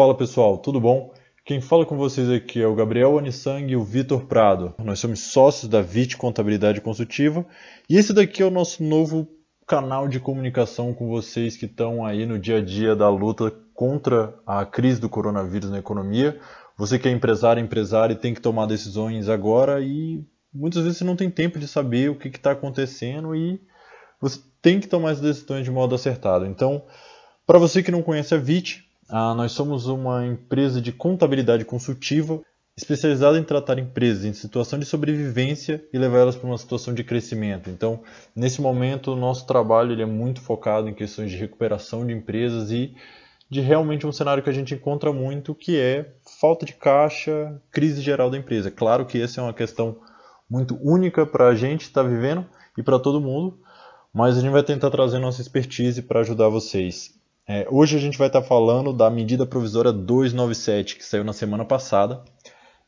Fala pessoal, tudo bom? Quem fala com vocês aqui é o Gabriel Anisang e o Vitor Prado. Nós somos sócios da VIT Contabilidade Consultiva e esse daqui é o nosso novo canal de comunicação com vocês que estão aí no dia a dia da luta contra a crise do coronavírus na economia. Você que é empresário, empresário tem que tomar decisões agora e muitas vezes você não tem tempo de saber o que está acontecendo e você tem que tomar as decisões de modo acertado. Então, para você que não conhece a VIT, ah, nós somos uma empresa de contabilidade consultiva especializada em tratar empresas em situação de sobrevivência e levar elas para uma situação de crescimento. Então, nesse momento, o nosso trabalho é muito focado em questões de recuperação de empresas e de realmente um cenário que a gente encontra muito, que é falta de caixa, crise geral da empresa. Claro que essa é uma questão muito única para a gente estar tá vivendo e para todo mundo, mas a gente vai tentar trazer nossa expertise para ajudar vocês. É, hoje a gente vai estar falando da medida provisória 297, que saiu na semana passada,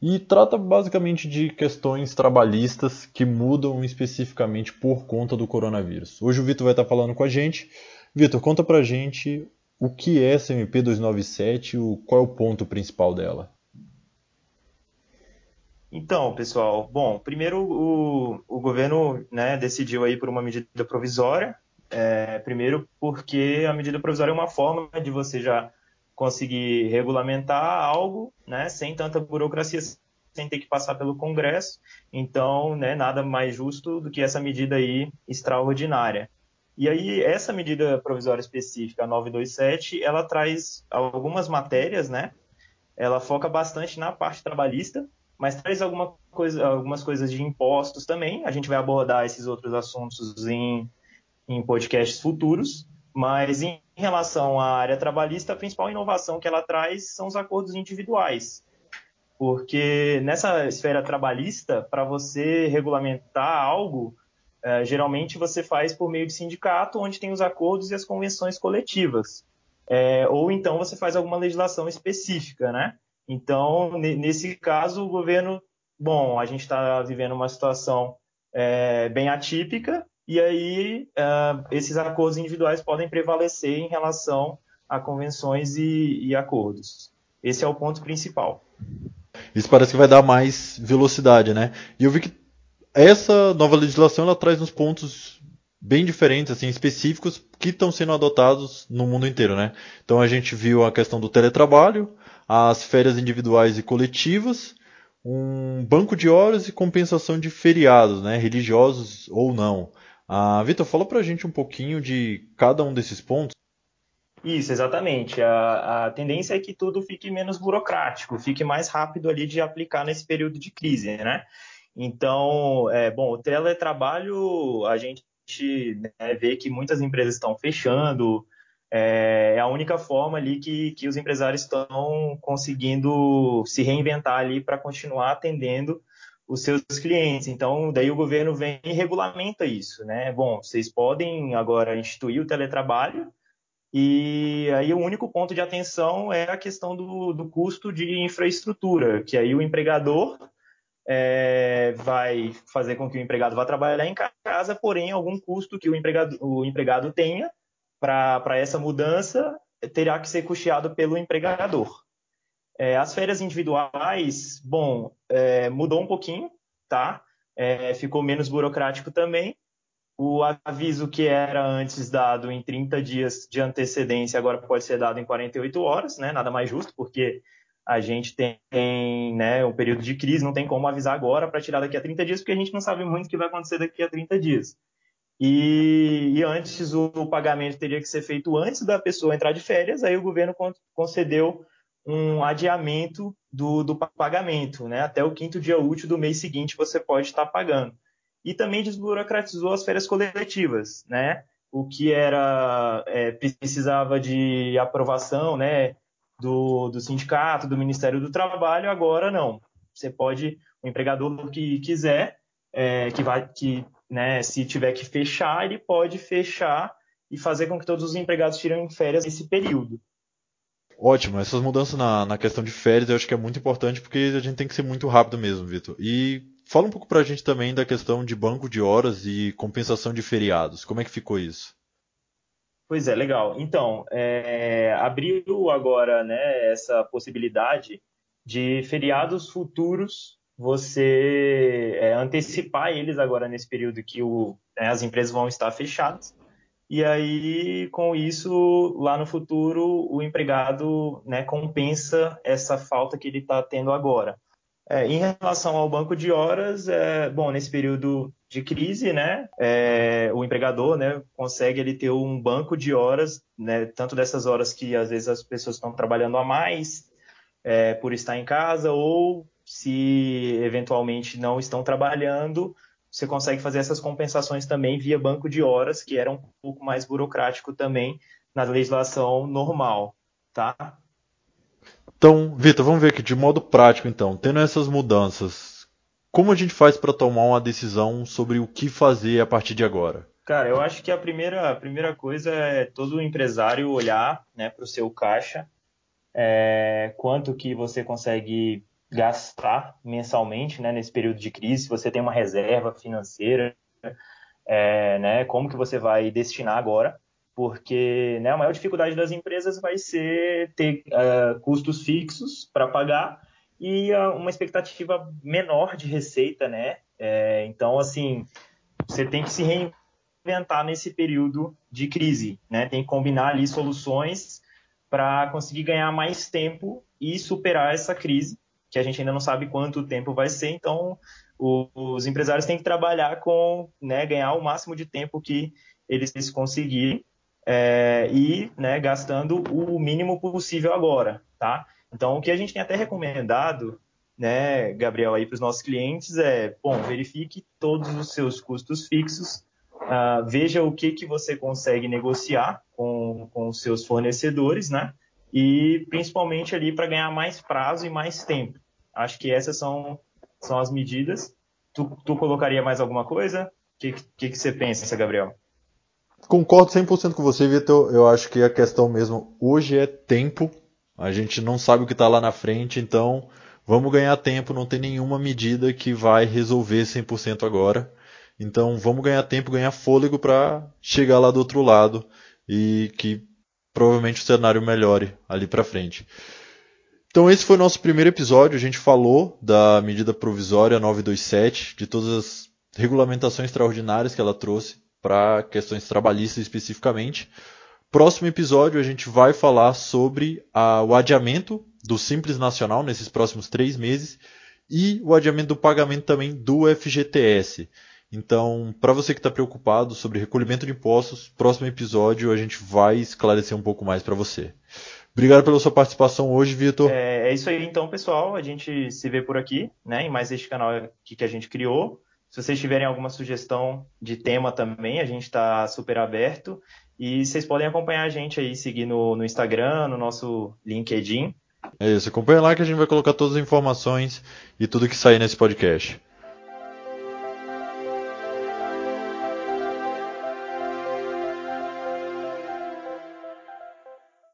e trata basicamente de questões trabalhistas que mudam especificamente por conta do coronavírus. Hoje o Vitor vai estar falando com a gente. Vitor, conta pra gente o que é essa MP 297 e qual é o ponto principal dela. Então, pessoal, bom, primeiro o, o governo né, decidiu aí por uma medida provisória, é, primeiro, porque a medida provisória é uma forma de você já conseguir regulamentar algo, né, sem tanta burocracia, sem ter que passar pelo Congresso. Então, né, nada mais justo do que essa medida aí extraordinária. E aí, essa medida provisória específica, a 927, ela traz algumas matérias, né? Ela foca bastante na parte trabalhista, mas traz alguma coisa, algumas coisas de impostos também. A gente vai abordar esses outros assuntos em em podcasts futuros, mas em relação à área trabalhista, a principal inovação que ela traz são os acordos individuais. Porque nessa esfera trabalhista, para você regulamentar algo, é, geralmente você faz por meio de sindicato, onde tem os acordos e as convenções coletivas. É, ou então você faz alguma legislação específica, né? Então, nesse caso, o governo, bom, a gente está vivendo uma situação é, bem atípica, e aí uh, esses acordos individuais podem prevalecer em relação a convenções e, e, acordos. Esse é o ponto principal. Isso parece que vai dar mais velocidade, né? E eu vi que essa nova legislação ela traz uns pontos bem diferentes, assim, específicos que estão sendo adotados no mundo inteiro, né? Então a gente viu a questão do teletrabalho, as férias individuais e coletivas, um banco de horas e compensação de feriados, né? Religiosos ou não. Ah, Vitor, fala pra gente um pouquinho de cada um desses pontos. Isso, exatamente. A, a, tendência é que tudo fique menos burocrático, fique mais rápido ali de aplicar nesse período de crise, né? Então, é, bom, o teletrabalho, a gente né, vê que muitas empresas estão fechando, é, é a única forma ali que, que os empresários estão conseguindo se reinventar ali para continuar atendendo os seus clientes. Então, daí o governo vem e regulamenta isso, né? Bom, vocês podem agora instituir o teletrabalho e aí o único ponto de atenção é a questão do, do custo de infraestrutura, que aí o empregador é, vai fazer com que o empregado vá trabalhar em casa, porém algum custo que o empregado, o empregado tenha para essa mudança terá que ser custeado pelo empregador. É, as férias individuais, bom, é, mudou um pouquinho, tá? É, ficou menos burocrático também. O aviso que era antes dado em 30 dias de antecedência agora pode ser dado em 48 horas, né? Nada mais justo, porque a gente tem né, um período de crise, não tem como avisar agora para tirar daqui a 30 dias, porque a gente não sabe muito o que vai acontecer daqui a 30 dias. E, e, antes o, o pagamento teria que ser feito antes da pessoa entrar de férias, aí o governo concedeu um adiamento do, do pagamento, né? Até o quinto dia útil do mês seguinte você pode estar pagando. E também desburocratizou as férias coletivas, né? O que era é, precisava de aprovação, né? Do, do sindicato, do Ministério do Trabalho, agora não. Você pode, o empregador que quiser, é, que vai, que, né? Se tiver que fechar, ele pode fechar e fazer com que todos os empregados tirem férias nesse período. Ótimo, essas mudanças na, na questão de férias eu acho que é muito importante porque a gente tem que ser muito rápido mesmo, Vitor. E fala um pouco pra gente também da questão de banco de horas e compensação de feriados. Como é que ficou isso? Pois é, legal. Então, é, abriu agora né, essa possibilidade de feriados futuros você é, antecipar eles agora nesse período que o, né, as empresas vão estar fechadas. E aí, com isso, lá no futuro, o empregado né, compensa essa falta que ele está tendo agora. É, em relação ao banco de horas, é, bom, nesse período de crise, né, é, o empregador, né, consegue ele ter um banco de horas, né, tanto dessas horas que às vezes as pessoas estão trabalhando a mais é, por estar em casa ou se eventualmente não estão trabalhando, você consegue fazer essas compensações também via banco de horas, que era um pouco mais burocrático também na legislação normal, tá? Então, Vitor, vamos ver aqui de modo prático, então, tendo essas mudanças, como a gente faz para tomar uma decisão sobre o que fazer a partir de agora? Cara, eu acho que a primeira, a primeira coisa é todo empresário olhar né, para o seu caixa, é, quanto que você consegue gastar mensalmente né, nesse período de crise, se você tem uma reserva financeira, é, né, como que você vai destinar agora porque né, a maior dificuldade das empresas vai ser ter uh, custos fixos para pagar e uh, uma expectativa menor de receita, né? É, então, assim, você tem que se reinventar nesse período de crise, né? Tem que combinar ali soluções para conseguir ganhar mais tempo e superar essa crise, que a gente ainda não sabe quanto tempo vai ser. Então, os empresários têm que trabalhar com, né, ganhar o máximo de tempo que eles conseguirem é, e né, gastando o mínimo possível agora, tá? Então, o que a gente tem até recomendado, né, Gabriel, aí para os nossos clientes é, bom, verifique todos os seus custos fixos, uh, veja o que, que você consegue negociar com, com os seus fornecedores, né? E principalmente ali para ganhar mais prazo e mais tempo. Acho que essas são, são as medidas. Tu, tu colocaria mais alguma coisa? O que, que, que você pensa, Gabriel? Concordo 100% com você, Vitor. Eu acho que a questão mesmo hoje é tempo. A gente não sabe o que está lá na frente, então vamos ganhar tempo. Não tem nenhuma medida que vai resolver 100% agora. Então vamos ganhar tempo, ganhar fôlego para chegar lá do outro lado e que provavelmente o cenário melhore ali para frente. Então esse foi o nosso primeiro episódio. A gente falou da medida provisória 927, de todas as regulamentações extraordinárias que ela trouxe para questões trabalhistas especificamente. Próximo episódio a gente vai falar sobre a, o adiamento do Simples Nacional nesses próximos três meses e o adiamento do pagamento também do FGTS. Então, para você que está preocupado sobre recolhimento de impostos, próximo episódio a gente vai esclarecer um pouco mais para você. Obrigado pela sua participação hoje, Vitor. É, é, isso aí, então, pessoal. A gente se vê por aqui, né? Em mais este canal que a gente criou. Se vocês tiverem alguma sugestão de tema também, a gente está super aberto. E vocês podem acompanhar a gente aí, seguir no, no Instagram, no nosso LinkedIn. É isso, acompanha lá que a gente vai colocar todas as informações e tudo que sair nesse podcast.